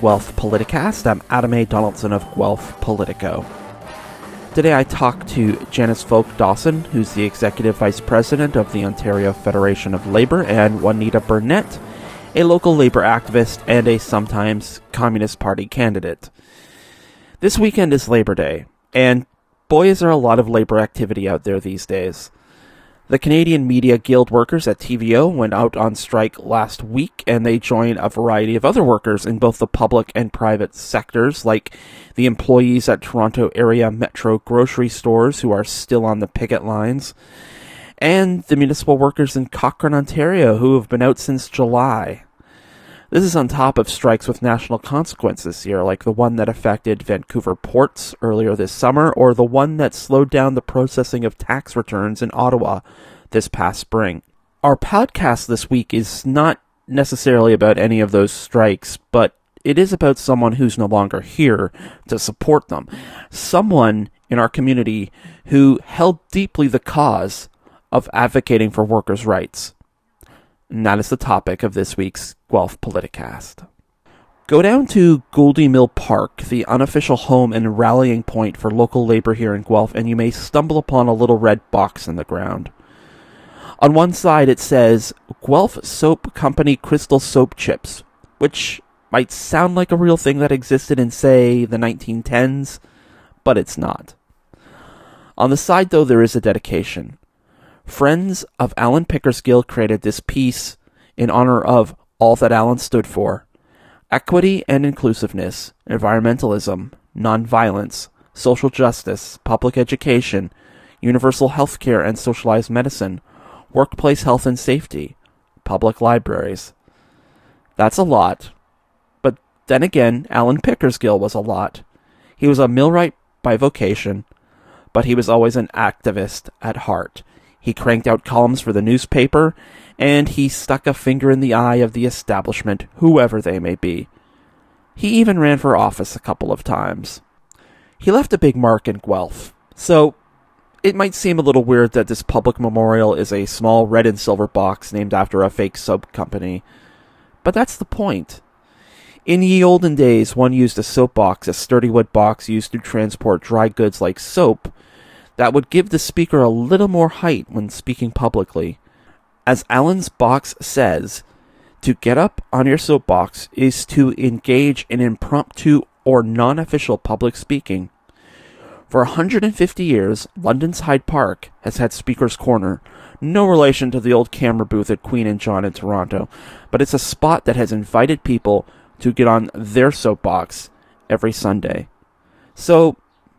Guelph Politicast. I'm Adam A. Donaldson of Guelph Politico. Today I talk to Janice Folk Dawson, who's the Executive Vice President of the Ontario Federation of Labour, and Juanita Burnett, a local Labour activist and a sometimes Communist Party candidate. This weekend is Labor Day, and boy, is there a lot of labor activity out there these days. The Canadian Media Guild workers at TVO went out on strike last week, and they joined a variety of other workers in both the public and private sectors, like the employees at Toronto area Metro grocery stores who are still on the picket lines, and the municipal workers in Cochrane, Ontario, who have been out since July. This is on top of strikes with national consequences this year, like the one that affected Vancouver ports earlier this summer, or the one that slowed down the processing of tax returns in Ottawa this past spring. Our podcast this week is not necessarily about any of those strikes, but it is about someone who's no longer here to support them. Someone in our community who held deeply the cause of advocating for workers' rights. And that is the topic of this week's Guelph Politicast. Go down to Goldie Mill Park, the unofficial home and rallying point for local labor here in Guelph, and you may stumble upon a little red box in the ground. On one side it says Guelph Soap Company Crystal Soap Chips, which might sound like a real thing that existed in, say, the 1910s, but it's not. On the side, though, there is a dedication. Friends of Alan Pickersgill created this piece in honor of all that Alan stood for equity and inclusiveness, environmentalism, nonviolence, social justice, public education, universal health care and socialized medicine, workplace health and safety, public libraries. That's a lot. But then again, Alan Pickersgill was a lot. He was a millwright by vocation, but he was always an activist at heart. He cranked out columns for the newspaper, and he stuck a finger in the eye of the establishment, whoever they may be. He even ran for office a couple of times. He left a big mark in Guelph, so it might seem a little weird that this public memorial is a small red and silver box named after a fake soap company, but that's the point. In ye olden days, one used a soap box, a sturdy wood box used to transport dry goods like soap, that would give the speaker a little more height when speaking publicly. As Alan's box says, to get up on your soapbox is to engage in impromptu or non official public speaking. For 150 years, London's Hyde Park has had Speaker's Corner, no relation to the old camera booth at Queen and John in Toronto, but it's a spot that has invited people to get on their soapbox every Sunday. So,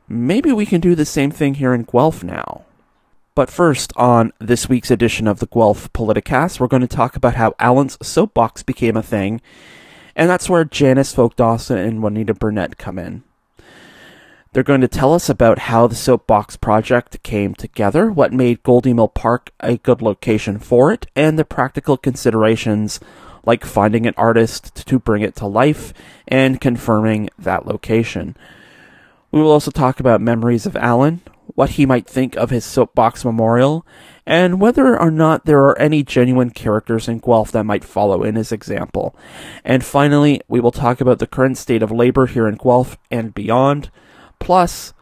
Maybe we can do the same thing here in Guelph now. But first, on this week's edition of the Guelph Politicast, we're going to talk about how Alan's soapbox became a thing, and that's where Janice Folk Dawson and Juanita Burnett come in. They're going to tell us about how the Soapbox project came together, what made Goldie Mill Park a good location for it, and the practical considerations like finding an artist to bring it to life and confirming that location. We will also talk about memories of Alan, what he might think of his soapbox memorial, and whether or not there are any genuine characters in Guelph that might follow in his example. And finally, we will talk about the current state of labor here in Guelph and beyond, plus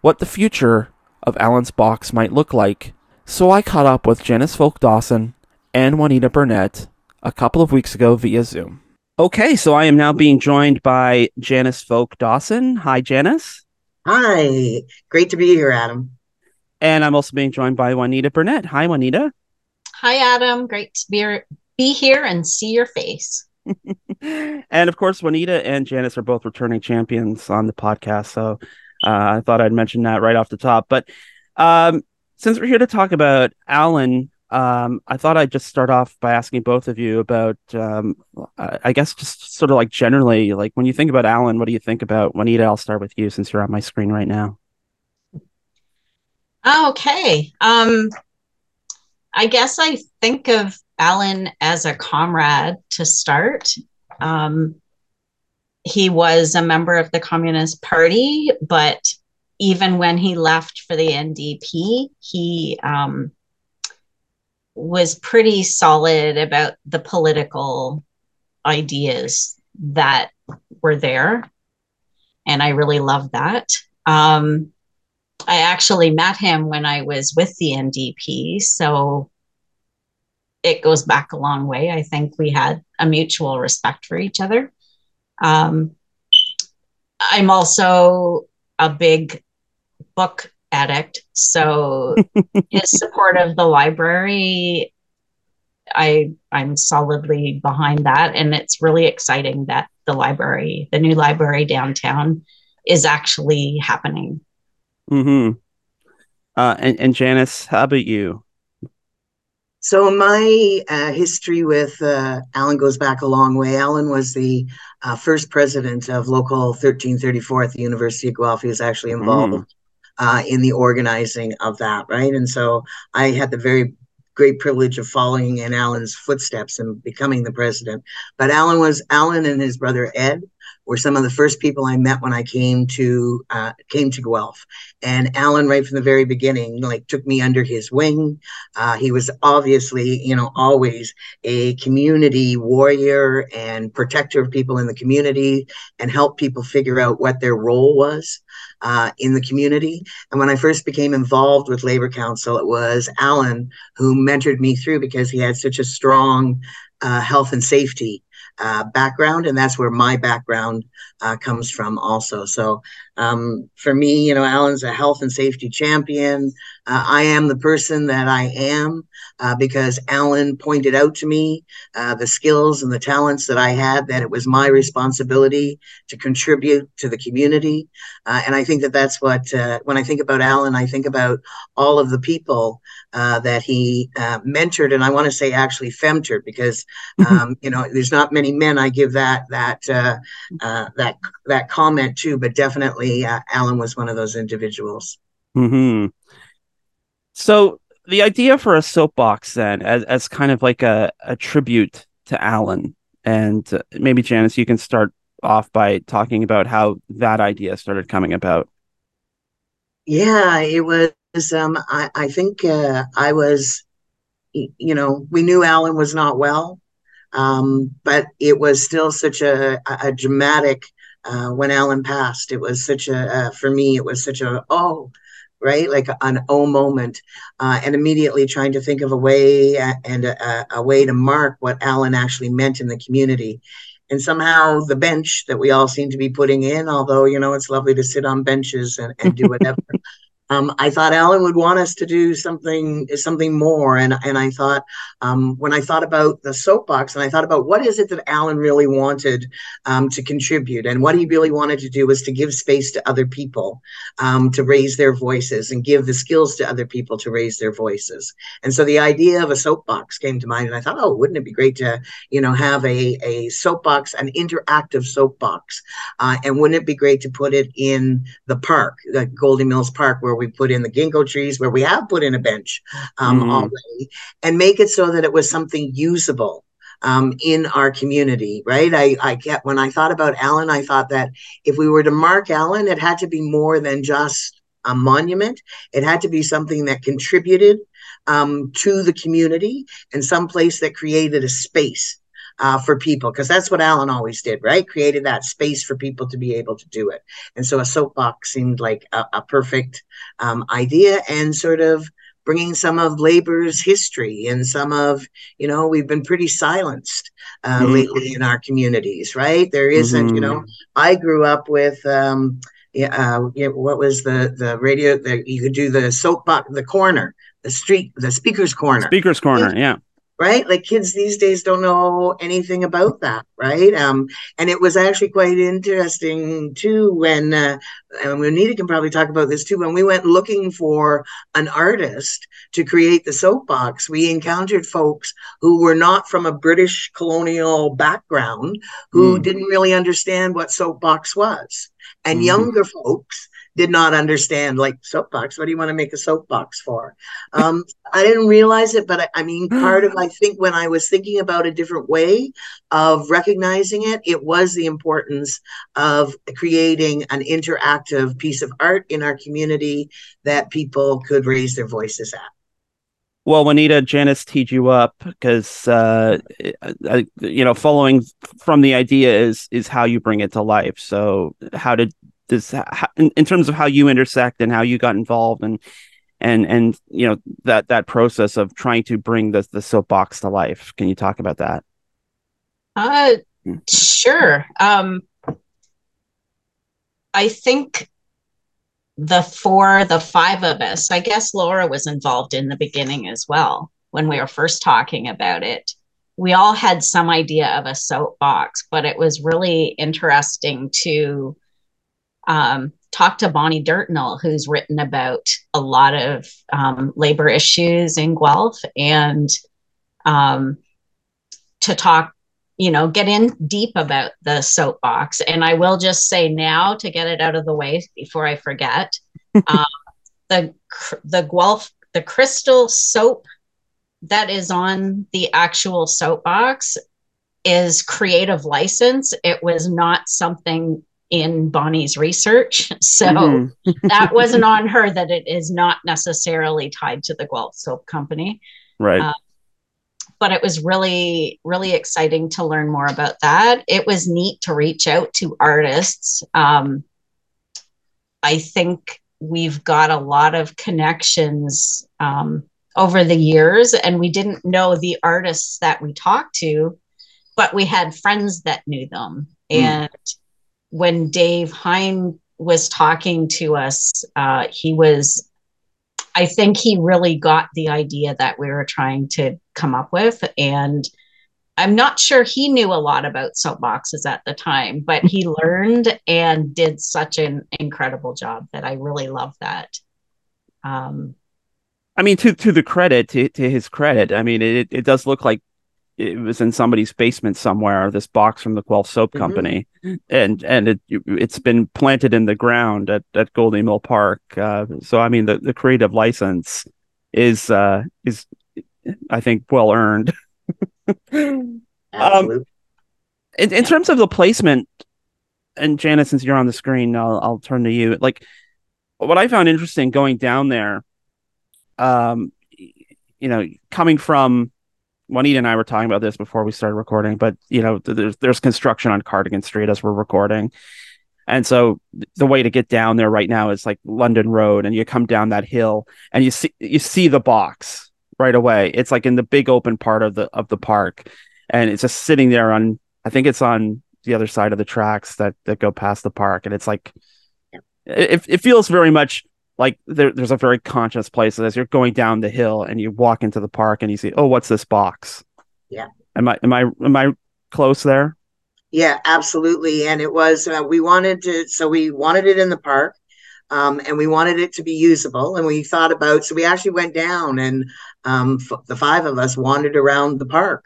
what the future of Alan's box might look like. So I caught up with Janice Folk Dawson and Juanita Burnett a couple of weeks ago via Zoom. Okay, so I am now being joined by Janice Folk Dawson. Hi, Janice. Hi, great to be here, Adam. And I'm also being joined by Juanita Burnett. Hi, Juanita. Hi, Adam. Great to be, be here and see your face. and of course, Juanita and Janice are both returning champions on the podcast. So uh, I thought I'd mention that right off the top. But um, since we're here to talk about Alan, um, I thought I'd just start off by asking both of you about, um, I guess, just sort of like generally, like when you think about Alan, what do you think about? Juanita, I'll start with you since you're on my screen right now. Okay. Um, I guess I think of Alan as a comrade to start. Um, he was a member of the Communist Party, but even when he left for the NDP, he um, was pretty solid about the political ideas that were there. And I really loved that. Um, I actually met him when I was with the NDP. So it goes back a long way. I think we had a mutual respect for each other. Um, I'm also a big book addict. So in support of the library, I I'm solidly behind that. And it's really exciting that the library, the new library downtown, is actually happening. Hmm. Uh, and and Janice, how about you? So my uh, history with uh, Alan goes back a long way. Alan was the uh, first president of Local 1334 at the University of Guelph. He was actually involved mm. Uh, in the organizing of that, right? And so I had the very great privilege of following in Alan's footsteps and becoming the president. But Alan was Alan and his brother Ed were some of the first people I met when I came to uh, came to Guelph. And Alan, right from the very beginning, like took me under his wing. Uh, he was obviously, you know, always a community warrior and protector of people in the community, and help people figure out what their role was. Uh, in the community. And when I first became involved with Labor Council, it was Alan who mentored me through because he had such a strong uh, health and safety uh, background, and that's where my background uh, comes from also. So um, for me, you know, Alan's a health and safety champion. Uh, I am the person that I am uh, because Alan pointed out to me uh, the skills and the talents that I had, that it was my responsibility to contribute to the community. Uh, and I think that that's what, uh, when I think about Alan, I think about all of the people uh, that he mentored, and I want to say actually femtored, because, um, you know, there's not many men I give that, that, that, that comment to, but definitely definitely uh, Alan was one of those individuals. Hmm. So the idea for a soapbox then, as as kind of like a a tribute to Alan, and uh, maybe Janice, you can start off by talking about how that idea started coming about. Yeah, it was. Um, I I think uh, I was, you know, we knew Alan was not well, um, but it was still such a a dramatic uh, when Alan passed. It was such a, uh, for me, it was such a, oh, right? Like an oh moment. Uh, and immediately trying to think of a way and a, a, way to mark what Alan actually meant in the community. And somehow the bench that we all seem to be putting in, although, you know, it's lovely to sit on benches and, and do whatever. Um, I thought Alan would want us to do something something more, and and I thought um, when I thought about the soapbox, and I thought about what is it that Alan really wanted um, to contribute, and what he really wanted to do was to give space to other people um, to raise their voices and give the skills to other people to raise their voices. And so the idea of a soapbox came to mind, and I thought, oh, wouldn't it be great to you know have a a soapbox, an interactive soapbox, uh, and wouldn't it be great to put it in the park, the Goldie Mills Park, where we put in the ginkgo trees, where we have put in a bench um, mm. already, and make it so that it was something usable um, in our community, right? I, I get when I thought about Alan, I thought that if we were to mark Alan, it had to be more than just a monument. It had to be something that contributed um, to the community and some place that created a space uh, for people because that's what Alan always did, right? Created that space for people to be able to do it. And so a soapbox seemed like a, a perfect um, idea and sort of bringing some of labor's history and some of, you know, we've been pretty silenced uh, mm-hmm. lately in our communities, right? There isn't, mm-hmm. you know, I grew up with, um, yeah, uh, yeah what was the the radio that you could do the soapbox, the corner, the street, the speaker's corner, speaker's corner, yeah right like kids these days don't know anything about that right um and it was actually quite interesting too when uh and Anita can probably talk about this too when we went looking for an artist to create the soapbox we encountered folks who were not from a british colonial background who mm. didn't really understand what soapbox was and mm. younger folks did not understand like soapbox. What do you want to make a soapbox for? Um, I didn't realize it, but I, I, mean, part of I think when I was thinking about a different way of recognizing it, it was the importance of creating an interactive piece of art in our community that people could raise their voices at. Well, Juanita, Janice teed you up because uh, you know, following from the idea is is how you bring it to life. So, how did this, how, in, in terms of how you intersect and how you got involved and and and you know that that process of trying to bring the the soapbox to life? Can you talk about that? Uh, hmm. sure. Um, I think the four, the five of us, I guess Laura was involved in the beginning as well when we were first talking about it. We all had some idea of a soapbox, but it was really interesting to um, talk to Bonnie Durtnall, who's written about a lot of um, labor issues in Guelph, and um, to talk you know, get in deep about the soapbox. And I will just say now to get it out of the way before I forget, um, the the Guelph the crystal soap that is on the actual soapbox is creative license. It was not something in Bonnie's research. So mm-hmm. that wasn't on her that it is not necessarily tied to the Guelph Soap Company. Right. Uh, but it was really, really exciting to learn more about that. It was neat to reach out to artists. Um, I think we've got a lot of connections um, over the years, and we didn't know the artists that we talked to, but we had friends that knew them. Mm. And when Dave Hine was talking to us, uh, he was I think he really got the idea that we were trying to come up with. And I'm not sure he knew a lot about soapboxes at the time, but he learned and did such an incredible job that I really love that. Um, I mean, to to the credit to, to his credit, I mean, it it does look like it was in somebody's basement somewhere. This box from the Guelph Soap mm-hmm. Company, and and it it's been planted in the ground at at Goldie Mill Park. Uh, so I mean, the, the creative license is uh, is I think well earned. um, in, in terms of the placement, and Janice, since you're on the screen, I'll I'll turn to you. Like what I found interesting going down there, um, you know, coming from Juanita and I were talking about this before we started recording, but you know, there's there's construction on Cardigan Street as we're recording. And so the way to get down there right now is like London Road and you come down that hill and you see you see the box right away. It's like in the big open part of the of the park and it's just sitting there on I think it's on the other side of the tracks that that go past the park and it's like it, it feels very much like there, there's a very conscious place as you're going down the hill and you walk into the park and you see, oh, what's this box? Yeah. Am I am I am I close there? Yeah, absolutely. And it was uh, we wanted to so we wanted it in the park. Um, and we wanted it to be usable. And we thought about, so we actually went down and um, f- the five of us wandered around the park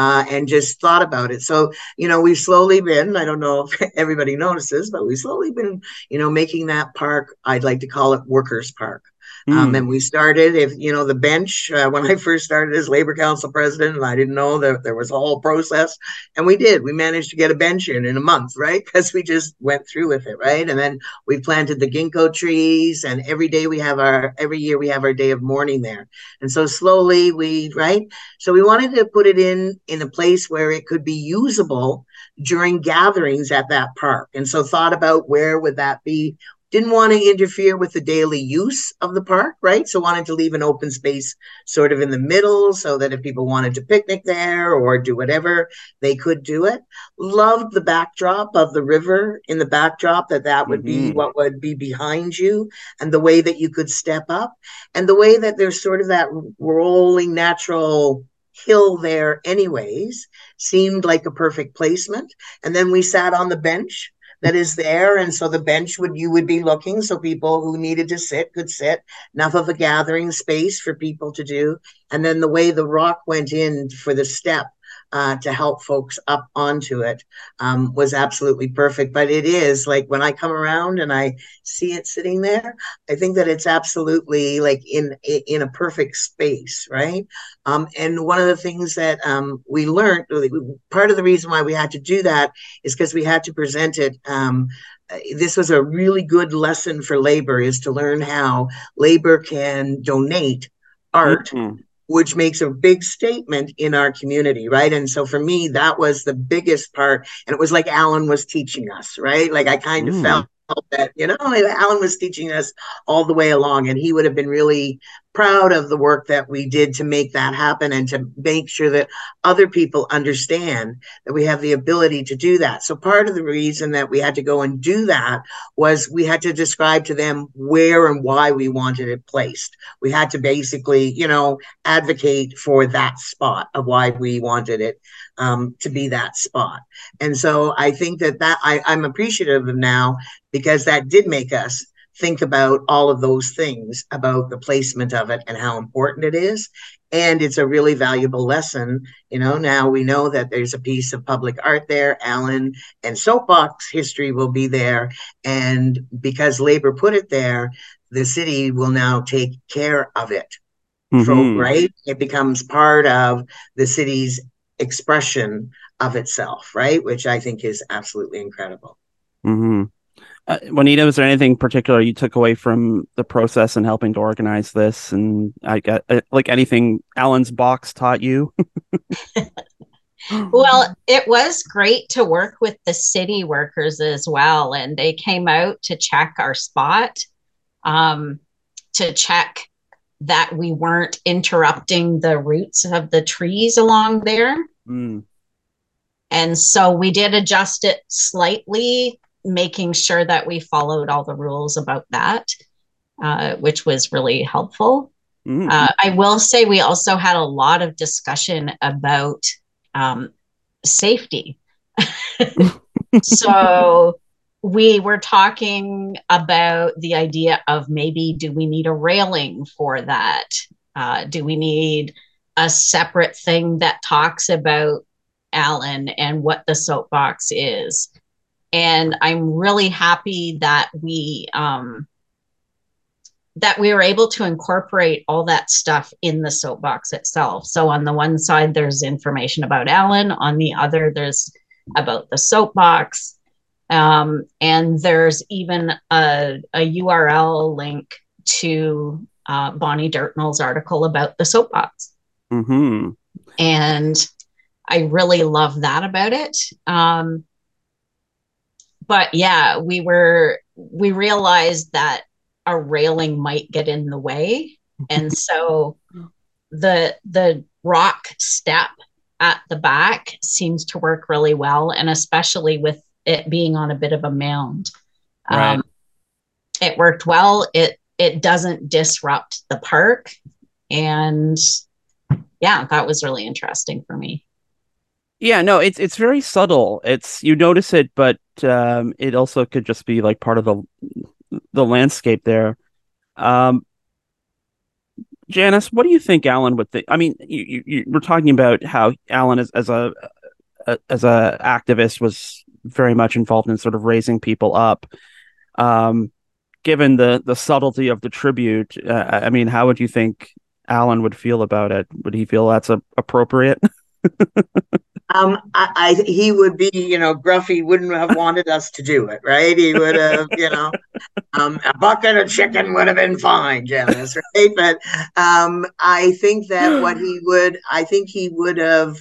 uh, and just thought about it. So, you know, we've slowly been, I don't know if everybody notices, but we've slowly been, you know, making that park, I'd like to call it Workers Park. Mm. Um, hmm. and we started, if you know, the bench uh, when I first started as labor council president, and I didn't know that there was a whole process, and we did. We managed to get a bench in in a month, right? Because we just went through with it, right? And then we planted the ginkgo trees, and every day we have our every year we have our day of mourning there, and so slowly we right. So we wanted to put it in in a place where it could be usable during gatherings at that park, and so thought about where would that be didn't want to interfere with the daily use of the park, right? So wanted to leave an open space sort of in the middle so that if people wanted to picnic there or do whatever, they could do it. Loved the backdrop of the river in the backdrop that that would mm-hmm. be what would be behind you and the way that you could step up and the way that there's sort of that rolling natural hill there anyways seemed like a perfect placement and then we sat on the bench that is there. And so the bench would you would be looking so people who needed to sit could sit, enough of a gathering space for people to do. And then the way the rock went in for the step uh, to help folks up onto it um, was absolutely perfect. But it is like when I come around and I see it sitting there, I think that it's absolutely like in in a perfect space, right? Um, and one of the things that um, we learned, part of the reason why we had to do that is because we had to present it um, this was a really good lesson for labor is to learn how labor can donate art mm-hmm which makes a big statement in our community, right? And so for me, that was the biggest part. And it was like Alan was teaching us, right? Like I kind of mm. felt that you know alan was teaching us all the way along and he would have been really proud of the work that we did to make that happen and to make sure that other people understand that we have the ability to do that so part of the reason that we had to go and do that was we had to describe to them where and why we wanted it placed we had to basically you know advocate for that spot of why we wanted it um, to be that spot. And so I think that that I, I'm appreciative of now because that did make us think about all of those things about the placement of it and how important it is. And it's a really valuable lesson. You know, now we know that there's a piece of public art there, Alan, and soapbox history will be there. And because labor put it there, the city will now take care of it. Mm-hmm. right? It becomes part of the city's expression of itself, right? Which I think is absolutely incredible. Mm-hmm. Uh, Juanita, was there anything particular you took away from the process and helping to organize this? And I got uh, like anything Alan's box taught you? well, it was great to work with the city workers as well. And they came out to check our spot, um, to check that we weren't interrupting the roots of the trees along there. Mm. And so we did adjust it slightly, making sure that we followed all the rules about that, uh, which was really helpful. Mm. Uh, I will say we also had a lot of discussion about um, safety. so we were talking about the idea of maybe do we need a railing for that? Uh, do we need a separate thing that talks about Alan and what the soapbox is? And I'm really happy that we um, that we were able to incorporate all that stuff in the soapbox itself. So on the one side, there's information about Alan. On the other, there's about the soapbox um, and there's even a, a URL link to uh, Bonnie Durtnall's article about the soapbox. Mm-hmm. And I really love that about it. Um, but yeah, we were, we realized that a railing might get in the way. And so the, the rock step at the back seems to work really well. And especially with it being on a bit of a mound. Right. Um, it worked well. It it doesn't disrupt the park, and yeah, that was really interesting for me. Yeah, no, it's it's very subtle. It's you notice it, but um, it also could just be like part of the the landscape there. Um, Janice, what do you think Alan would think? I mean, you, you, were talking about how Alan, as, as a, a as a activist, was very much involved in sort of raising people up. Um, given the the subtlety of the tribute, uh, I mean, how would you think Alan would feel about it? Would he feel that's a, appropriate? um, I, I, he would be, you know, Gruffy wouldn't have wanted us to do it, right? He would have, you know, um, a bucket of chicken would have been fine, Janice, right? But um, I think that what he would, I think he would have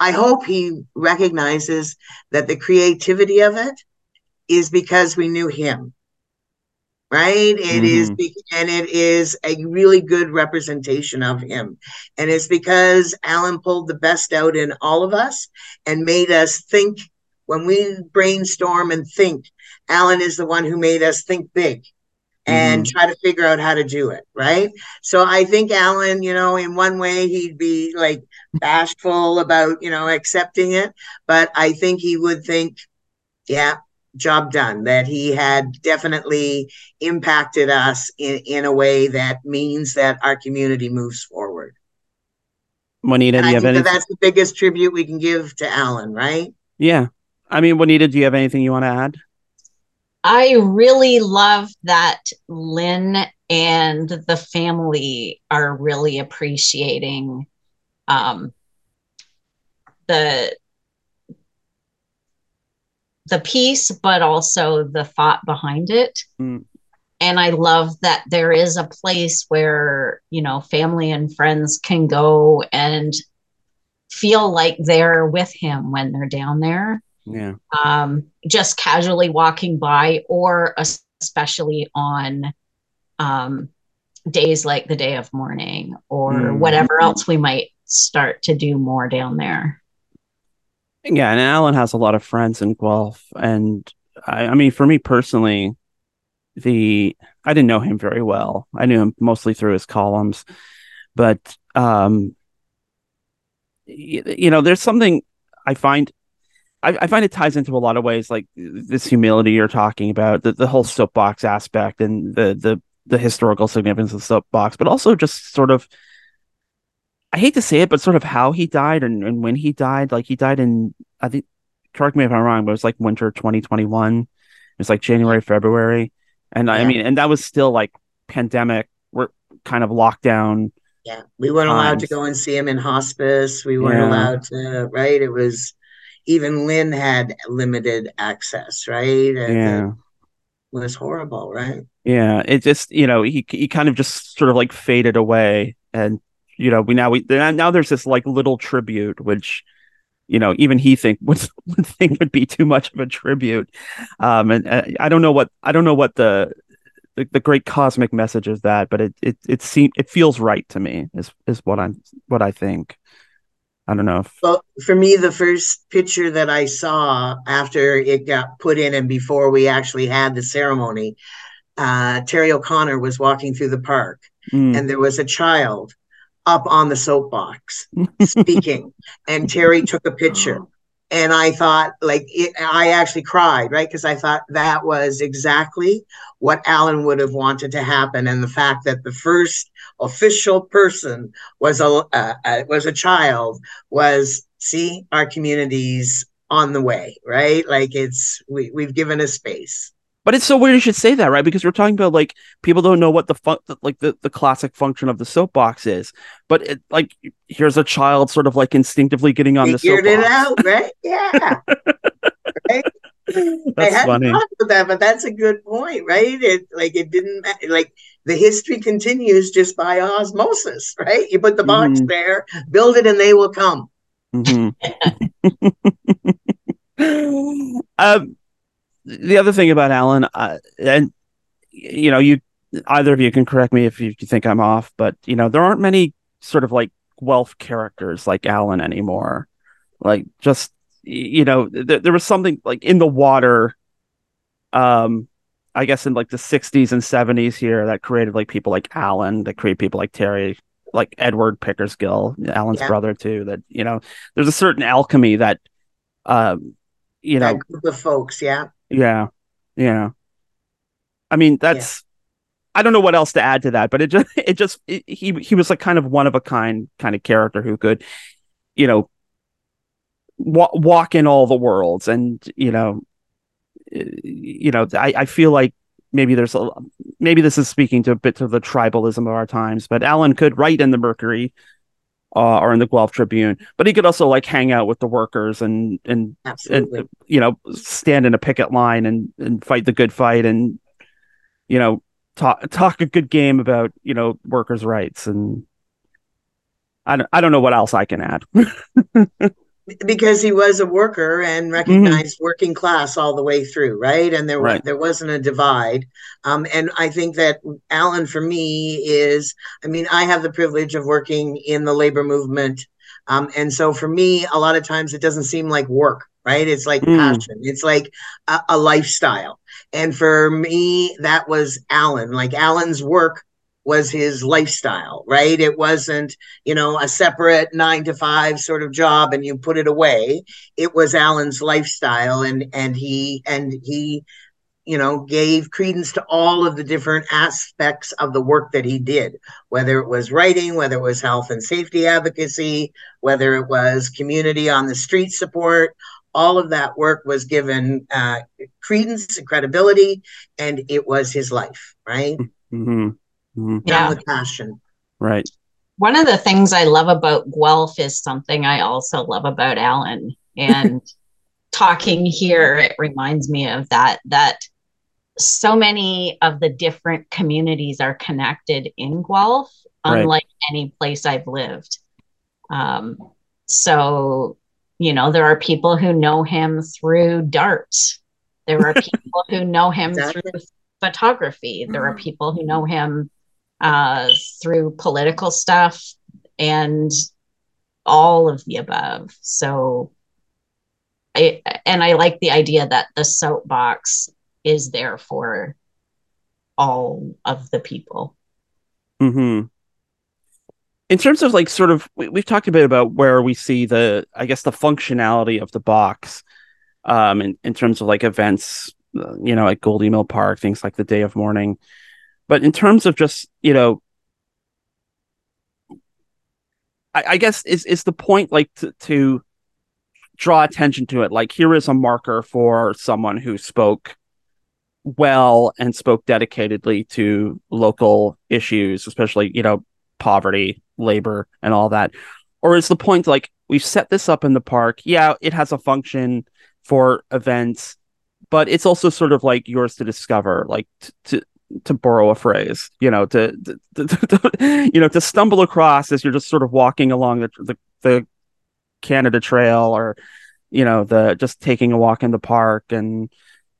I hope he recognizes that the creativity of it is because we knew him. Right? It mm-hmm. is, and it is a really good representation of him. And it's because Alan pulled the best out in all of us and made us think when we brainstorm and think, Alan is the one who made us think big and mm-hmm. try to figure out how to do it. Right. So I think Alan, you know, in one way he'd be like bashful about, you know, accepting it. But I think he would think, yeah, job done, that he had definitely impacted us in, in a way that means that our community moves forward. Juanita, do you have anything? That that's the biggest tribute we can give to Alan, right? Yeah. I mean, Juanita, do you have anything you want to add? I really love that Lynn and the family are really appreciating um, the the piece, but also the thought behind it. Mm. and I love that there is a place where, you know, family and friends can go and feel like they're with him when they're down there. Yeah. Um, just casually walking by, or especially on um, days like the day of mourning or mm. whatever else we might start to do more down there. Yeah, and Alan has a lot of friends in Guelph, and I, I mean, for me personally, the I didn't know him very well. I knew him mostly through his columns, but um, you, you know, there's something I find I, I, find it ties into a lot of ways, like this humility you're talking about, the, the whole soapbox aspect and the the the historical significance of the soapbox, but also just sort of I hate to say it, but sort of how he died and, and when he died. Like he died in, I think, correct me if I'm wrong, but it was like winter 2021. It was like January, February. And yeah. I mean, and that was still like pandemic, we're kind of lockdown. Yeah. We weren't times. allowed to go and see him in hospice. We weren't yeah. allowed to, right? It was, even Lynn had limited access, right? And yeah. It was horrible, right? Yeah. It just, you know, he, he kind of just sort of like faded away. And you know, we now we now there's this like little tribute, which you know even he think would, would think would be too much of a tribute. Um, and uh, I don't know what I don't know what the, the the great cosmic message is that, but it it it seems it feels right to me. Is is what I'm what I think. I don't know if. Well, for me, the first picture that I saw after it got put in and before we actually had the ceremony, uh, Terry O'Connor was walking through the park, mm. and there was a child up on the soapbox speaking. And terry took a picture. And i thought like it, i actually cried right? Because i thought that was exactly what alan would have wanted to happen. And the fact that the first official person was a uh, uh, was a child was see our communities on the way right? Like it's we, we've given a space but it's so weird you should say that, right? Because we're talking about like people don't know what the fun, like the, the classic function of the soapbox is. But it, like here's a child sort of like instinctively getting on Figured the soapbox. Figured it out, right? Yeah. right? That's I funny. thought of that, but that's a good point, right? It like it didn't like the history continues just by osmosis, right? You put the box mm-hmm. there, build it, and they will come. Mm-hmm. um, the other thing about Alan, uh, and you know, you either of you can correct me if you, think I'm off, but you know, there aren't many sort of like Guelph characters like Alan anymore. Like, just you know, th- there was something like in the water. Um, I guess in like the 60s and 70s here that created like people like Alan, that create people like Terry, like Edward Pickersgill, Alan's yeah. brother too. That you know, there's a certain alchemy that, um, you know, that group of folks, yeah, yeah. Yeah. I mean, that's yeah. I don't know what else to add to that, but it just it just it, he he was like kind of one of a kind kind of character who could, you know, wa- walk in all the worlds and, you know, eh, you know, I, I feel like maybe there's a maybe this is speaking to a bit to the tribalism of our times, but Alan could write in the Mercury uh, or in the Guelph Tribune, but he could also like hang out with the workers and and and you know stand in a picket line and and fight the good fight and you know talk talk a good game about you know workers' rights and I don't I don't know what else I can add. because he was a worker and mm-hmm. recognized mm-hmm. working class all the way through right and there right. there wasn't a divide um, and i think that alan for me is i mean i have the privilege of working in the labor movement um, and so for me a lot of times it doesn't seem like work right it's like mm. passion it's like a, a lifestyle and for me that was alan like alan's work was his lifestyle, right? It wasn't, you know, a separate nine to five sort of job and you put it away. It was Alan's lifestyle and and he and he, you know, gave credence to all of the different aspects of the work that he did, whether it was writing, whether it was health and safety advocacy, whether it was community on the street support, all of that work was given uh, credence and credibility, and it was his life, right? Mm-hmm. Mm-hmm. Yeah. the passion. Right. One of the things I love about Guelph is something I also love about Alan. And talking here, it reminds me of that, that so many of the different communities are connected in Guelph, Right. unlike any place I've lived. Um, so, you know, there are people who know him through darts. There are people who know him Exactly. through photography. There are people who know him uh, through political stuff and all of the above. So, I and I like the idea that the soapbox is there for all of the people. hmm In terms of like sort of, we, we've talked a bit about where we see the, I guess, the functionality of the box, um, in, in terms of like events, uh, you know, at Goldie Mill Park, things like the Day of Mourning. But in terms of just, you know, I, I guess is is the point like to, to draw attention to it? Like here is a marker for someone who spoke well and spoke dedicatedly to local issues, especially, you know, poverty, labor, and all that? Or is the point like we've set this up in the park? Yeah, it has a function for events, but it's also sort of like yours to discover, like t- to to borrow a phrase, you know, to, to, to, to- you know to stumble across as you're just sort of walking along the the, the Canada Trail or you know the just taking a walk in the park and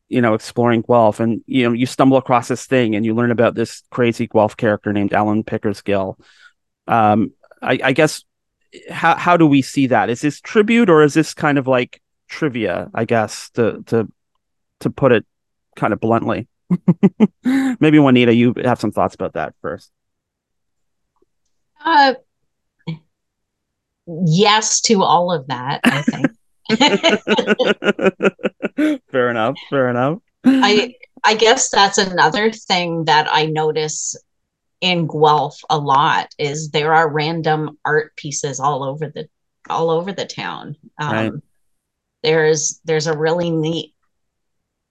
you know exploring Guelph and you know you stumble across this thing and you learn about this crazy Guelph character named Alan Pickersgill. Um, I, I guess how how do we see that? Is this tribute or is this kind of like trivia? I guess to to to put it kind of bluntly. Maybe Juanita, you have some thoughts about that first. Uh, yes to all of that, I think. fair enough. Fair enough. I I guess that's another thing that I notice in Guelph a lot is there are random art pieces all over the all over the town. Um, Right. There's there's a really neat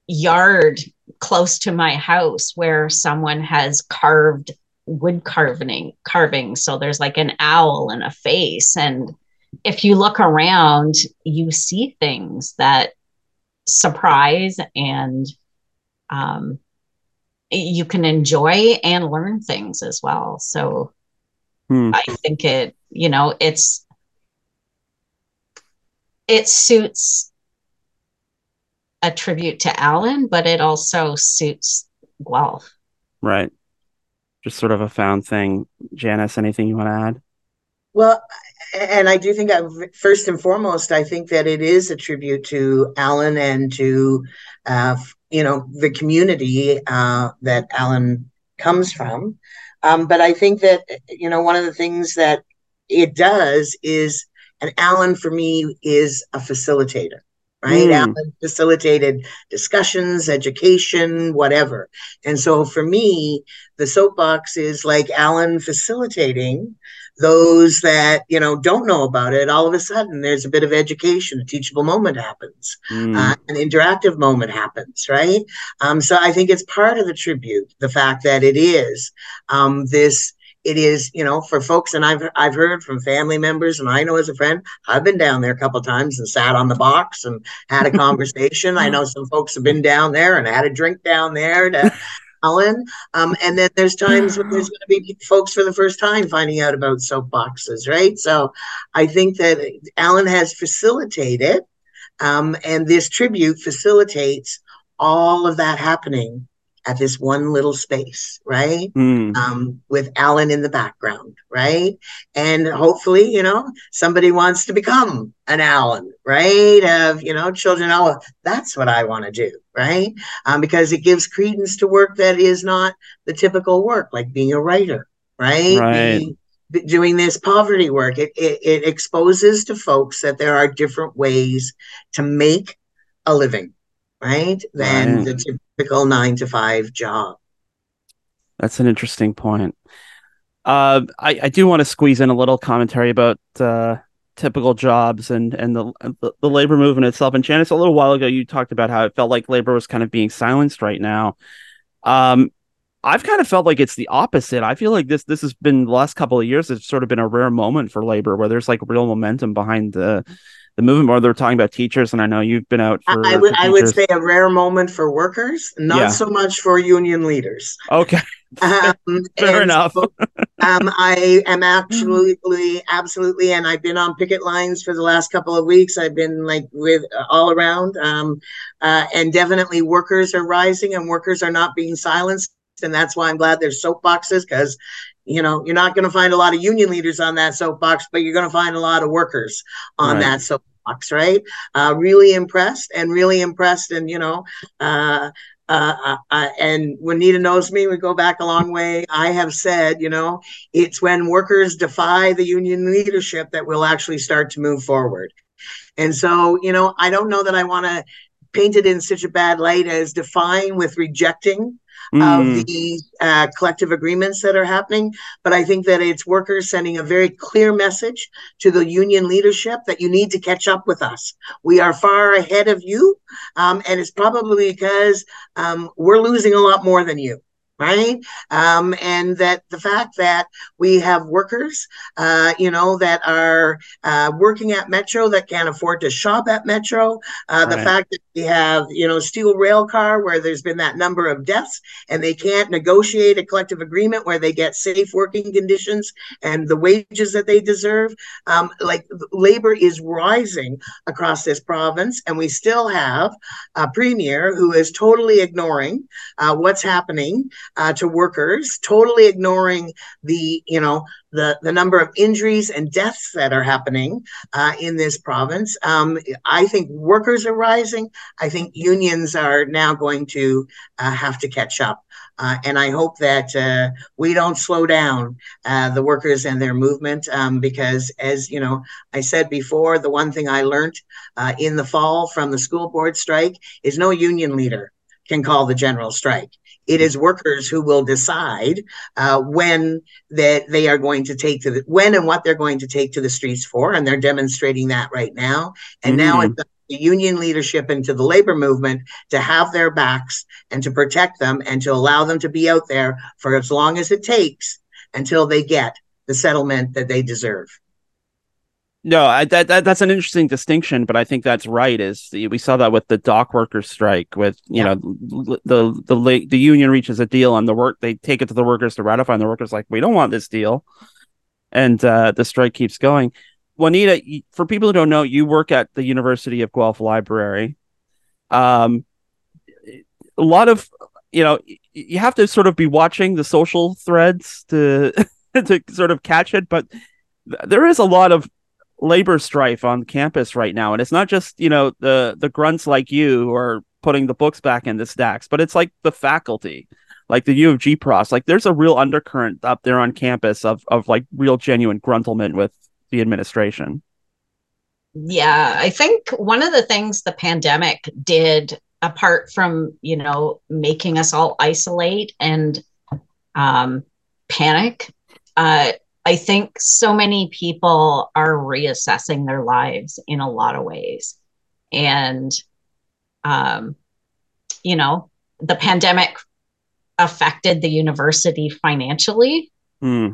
yard close to my house where someone has carved wood carving carving. So there's like an owl and a face, and if you look around, you see things that surprise and um, you can enjoy and learn things as well. So Hmm. I think it, you know, it's it suits a tribute to Alan, but it also suits Guelph. Right. Just sort of a found thing. Janice, anything you want to add? Well, and I do think I, first and foremost, I think that it is a tribute to Alan and to, uh, you know, the community uh, that Alan comes from. Um, but I think that, you know, one of the things that it does is, and Alan for me is a facilitator, right? Mm. Alan facilitated discussions, education, whatever. And so for me, the soapbox is like Alan facilitating those that you know don't know about it all of a sudden there's a bit of education a teachable moment happens Mm. uh, an interactive moment happens right um, so i think it's part of the tribute the fact that it is um, this it is you know for folks and i've i've heard from family members and i know as a friend i've been down there a couple times and sat on the box and had a conversation i know some folks have been down there and had a drink down there to Alan. Um, and then there's times when there's going to be folks for the first time finding out about soapboxes, right? So I think that Alan has facilitated, um, and this tribute facilitates all of that happening at this one little space, right? Mm. um, with Alan in the background, right? And hopefully, you know, somebody wants to become an Alan, right? Of, you know, children, oh, that's what I want to do, right? Um, because it gives credence to work that is not the typical work, like being a writer, right? Right. Being- doing this poverty work. It, it, it exposes to folks that there are different ways to make a living, right? Than Right. the typical nine to five job. That's an interesting point. Uh, I, I do want to squeeze in a little commentary about uh, typical jobs and and the, the labor movement itself. And Janice, a little while ago, you talked about how it felt like labor was kind of being silenced right now. Um, I've kind of felt like it's the opposite. I feel like this this has been the last couple of years. It's sort of been a rare moment for labor where there's like real momentum behind the the movement more they're talking about teachers and i know you've been out for I would I would say a rare moment for workers, not Yeah. so much for union leaders. okay Um, fair enough so, um, I am absolutely, absolutely, and I've been on picket lines for the last couple of weeks. I've been like with uh, all around, um, uh, and definitely workers are rising, and workers are not being silenced, and that's why I'm glad there's soapboxes because. You know, you're not going to find a lot of union leaders on that soapbox, but you're going to find a lot of workers on Right. that soapbox, right? Uh, really impressed and really impressed, and you know, uh, uh, uh, uh, and Juanita knows me, we go back a long way. I have said, you know, it's when workers defy the union leadership that we'll actually start to move forward. And so, you know, I don't know that I want to paint it in such a bad light as defying with rejecting Mm, of the uh, collective agreements that are happening. But I think that it's workers sending a very clear message to the union leadership that you need to catch up with us. We are far ahead of you. Um, and it's probably because um, we're losing a lot more than you. Right. Um, and that the fact that we have workers, uh, you know, that are uh, working at Metro that can't afford to shop at Metro, uh, the Right. fact that we have, you know, steel rail car where there's been that number of deaths and they can't negotiate a collective agreement where they get safe working conditions and the wages that they deserve. Um, like labor is rising across this province, and we still have a premier who is totally ignoring uh, what's happening uh, to workers, totally ignoring the, you know, the, the number of injuries and deaths that are happening uh, in this province. Um, I think workers are rising. I think unions are now going to uh, have to catch up. Uh, and I hope that uh, we don't slow down uh, the workers and their movement um, because, as you know, I said before, the one thing I learned uh, in the fall from the school board strike is no union leader can call the general strike. It is workers who will decide uh, when that they are going to take to the when and what they're going to take to the streets for, and they're demonstrating that right now. And now Mhm. it's up to the union leadership and to the labor movement to have their backs and to protect them and to allow them to be out there for as long as it takes until they get the settlement that they deserve. No, I, that, that that's an interesting distinction, but I think that's right. Is the- we saw that with the dock workers strike, with you Yeah. know the the the union reaches a deal and the work they take it to the workers to ratify, and the workers like we don't want this deal, and uh, the strike keeps going. Juanita, for people who don't know, you work at the University of Guelph Library. Um, a lot of you know you have to sort of be watching the social threads to to sort of catch it, but there is a lot of labor strife on campus right now. And it's not just you know the the grunts like you who are putting the books back in the stacks but it's like the faculty like the u of g pros like there's a real undercurrent up there on campus of of like real genuine gruntlement with the administration. Yeah, I think one of the things the pandemic did, apart from, you know, making us all isolate and um, panic, uh, I think so many people are reassessing their lives in a lot of ways. And, um, you know, the pandemic affected the university financially Hmm.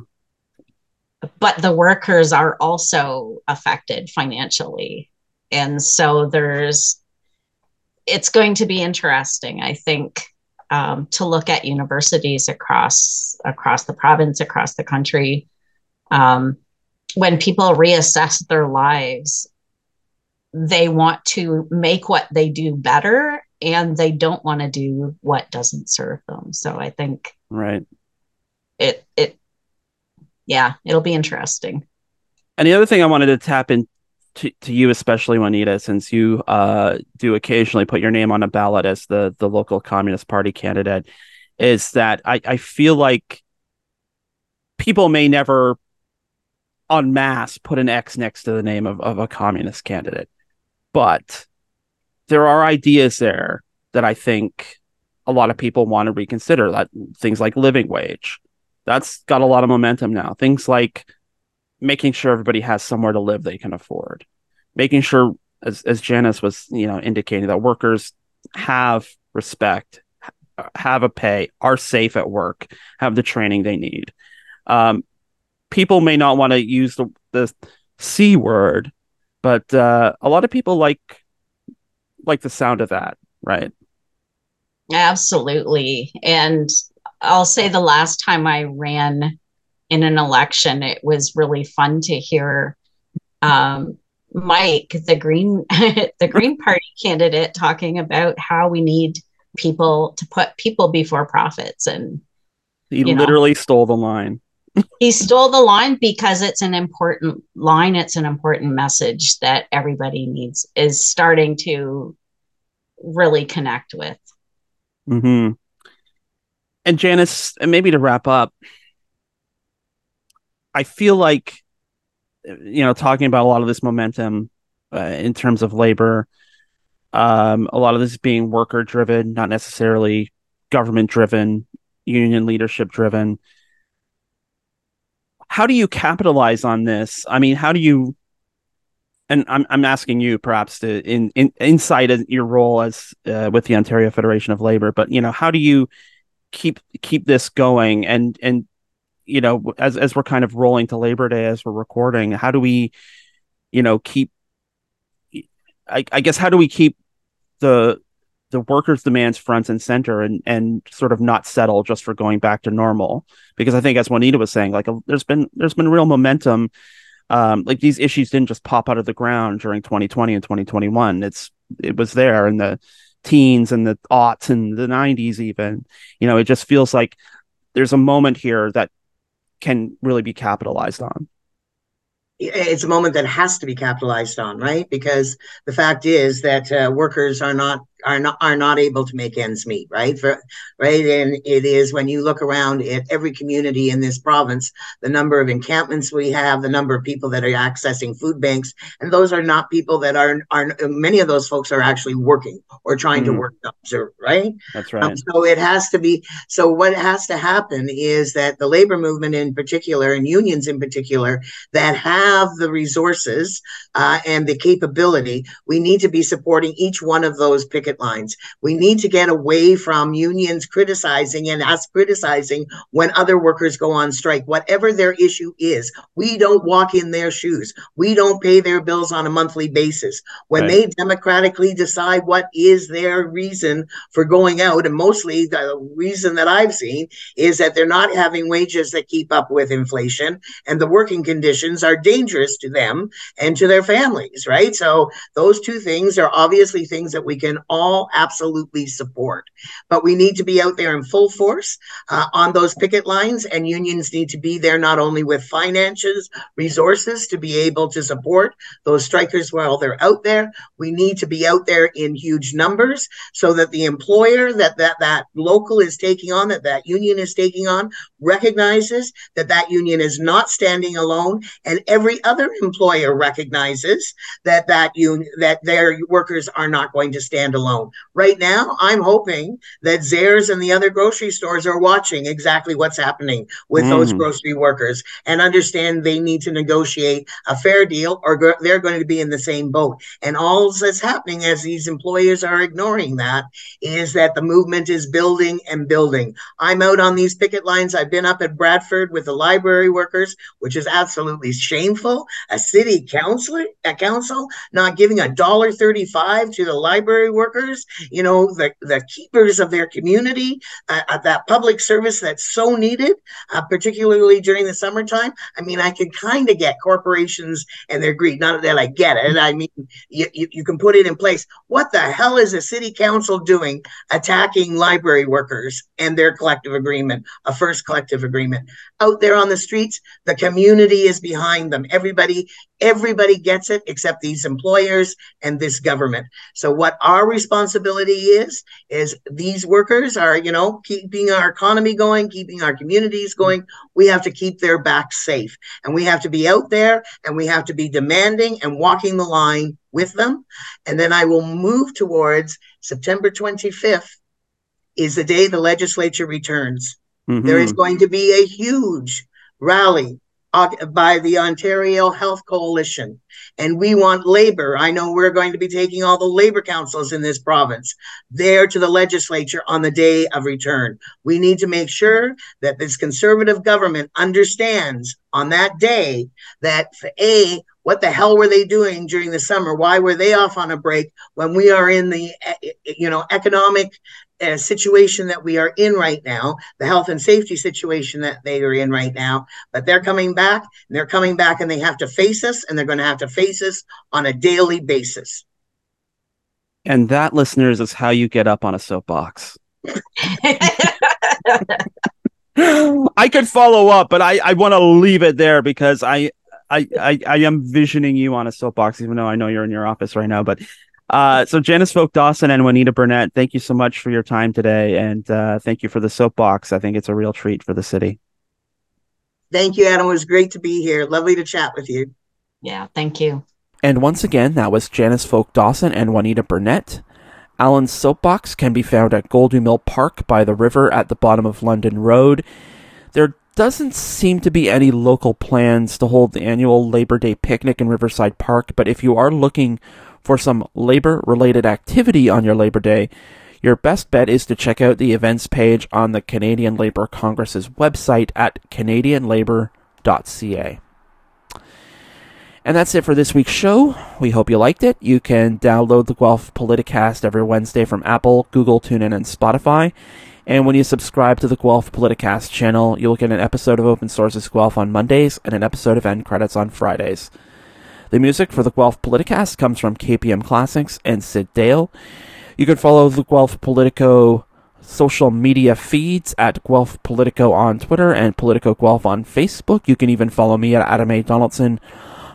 but the workers are also affected financially and so there's it's going to be interesting i think um, to look at universities across across the province across the country um, when people reassess their lives they want to make what they do better and they don't want to do what doesn't serve them. So i think right. it it yeah it'll be interesting. And the other thing i wanted to tap into to, you especially juanita since you uh do occasionally put your name on a ballot as the the local communist party candidate is that i i feel like people may never en masse put an X next to the name of, of a communist candidate. But there are ideas there that I think a lot of people want to reconsider. That things like living wage. That's got a lot of momentum now. Things like making sure everybody has somewhere to live they can afford. Making sure as as Janice was, you know, indicating that workers have respect, have a pay, are safe at work, have the training they need. Um, people may not want to use the, the C word, but uh, a lot of people like like the sound of that, right? Absolutely. And I'll say the last time I ran in an election, it was really fun to hear um, Mike, the Green the Green Party candidate, talking about how we need people to put people before profits and he literally know, stole the line he stole the line because it's an important line it's an important message that everybody needs is starting to really connect with mm-hmm. and janice and maybe to wrap up i feel like you know talking about a lot of this momentum uh, in terms of labor um, a lot of this being worker driven not necessarily government driven union leadership driven how do you capitalize on this? I mean, how do you? And I'm I'm asking you perhaps to in, in inside your role as uh, with the Ontario Federation of Labor, but you know, how do you keep keep this going and and you know as as we're kind of rolling to Labor Day as we're recording, how do we, you know, keep I, I guess how do we keep the the workers' demands front and center and and sort of not settle just for going back to normal. Because I think as Juanita was saying like a, there's been there's been real momentum um, like these issues didn't just pop out of the ground during 2020 and 2021 it's it was there in the teens and the aughts and the 90s even. You know it just feels like there's a moment here that can really be capitalized on. It's a moment that has to be capitalized on, right? Because the fact is that uh, workers are not are not are not able to make ends meet, right? For, right, and it is when you look around at every community in this province, the number of encampments we have, the number of people that are accessing food banks, and those are not people that are are many of those folks are actually working or trying mm. to work jobs, right? That's um, right. Um, so it has to be. So what has to happen is that the labor movement in particular and unions in particular that have the resources uh, and the capability, we need to be supporting each one of those picket picket lines. We need to get away from unions criticizing and us criticizing when other workers go on strike, whatever their issue is. We don't walk in their shoes. We don't pay their bills on a monthly basis. When right. they democratically decide what is their reason for going out, and mostly the reason that I've seen is that they're not having wages that keep up with inflation and the working conditions are dangerous to them and to their families, right? So those two things are obviously things that we can all all absolutely support. But we need to be out there in full force uh, on those picket lines, and unions need to be there not only with finances, resources to be able to support those strikers while they're out there. We need to be out there in huge numbers so that the employer that that that local is taking on, that that union is taking on, recognizes that that union is not standing alone, and every other employer recognizes that that union that their workers are not going to stand alone alone. Right now, I'm hoping that Zehrs and the other grocery stores are watching exactly what's happening with mm. those grocery workers and understand they need to negotiate a fair deal or go- they're going to be in the same boat. And all that's happening as these employers are ignoring that is that the movement is building and building. I'm out on these picket lines. I've been up at Bradford with the library workers, which is absolutely shameful. A city councilor, a council not giving a dollar thirty-five to the library workers workers, you know, the, the keepers of their community, uh, uh, that public service that's so needed, uh, particularly during the summertime. I mean, I can kind of get corporations and their greed. Not that I get it. I mean, you, you, you can put it in place. What the hell is a city council doing attacking library workers and their collective agreement, a first collective agreement? Out there on the streets, the community is behind them. Everybody Everybody gets it except these employers and this government. So what our responsibility is is these workers are, you know, keeping our economy going, keeping our communities going. We have to keep their backs safe. And we have to be out there and we have to be demanding and walking the line with them. And then I will move towards September 25th is the day the legislature returns. Mm-hmm. There is going to be a huge rally by the Ontario Health Coalition. And we want labor. I know we're going to be taking all the labor councils in this province there to the legislature on the day of return. We need to make sure that this conservative government understands on that day that A, what the hell were they doing during the summer? Why were they off on a break when we are in the you know economic uh, situation that we are in right now, the health and safety situation that they are in right now. But they're coming back, and they're coming back, and they have to face us, and they're going to have to face us on a daily basis. And that, listeners, is how you get up on a soapbox. I could follow up, but I, I want to leave it there because I, I, I I am visioning you on a soapbox, even though I know you're in your office right now. But uh, so Janice Folk Dawson and Juanita Burnett, thank you so much for your time today, and uh, thank you for the soapbox. I think it's a real treat for the city. Thank you, Adam. It was great to be here. Lovely to chat with you. Yeah, thank you. And once again, that was Janice Folk Dawson and Juanita Burnett. Alan's soapbox can be found at Goldie Mill Park by the river at the bottom of London Road. There doesn't seem to be any local plans to hold the annual Labor Day picnic in Riverside Park, but if you are looking for some labor related activity on your Labor Day, your best bet is to check out the events page on the Canadian Labour Congress's website at canadianlabour.ca. And that's it for this week's show. We hope you liked it. You can download the Guelph Politicast every Wednesday from Apple, Google, TuneIn, and Spotify. And when you subscribe to the Guelph Politicast channel, you'll get an episode of Open Sources Guelph on Mondays and an episode of End Credits on Fridays. The music for the Guelph Politicast comes from KPM Classics and Sid Dale. You can follow the Guelph Politico social media feeds at Guelph Politico on Twitter and Politico Guelph on Facebook. You can even follow me at Adam A. Donaldson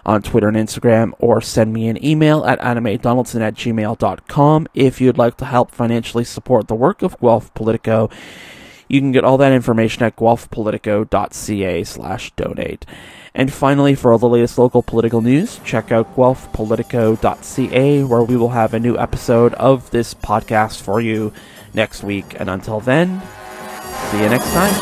on Twitter and Instagram, or send me an email at adamadonaldson at gmail.com if you'd like to help financially support the work of Guelph Politico. You can get all that information at guelphpolitico.ca slash donate. And finally, for all the latest local political news, check out guelphpolitico.ca, where we will have a new episode of this podcast for you next week. And until then, see you next time.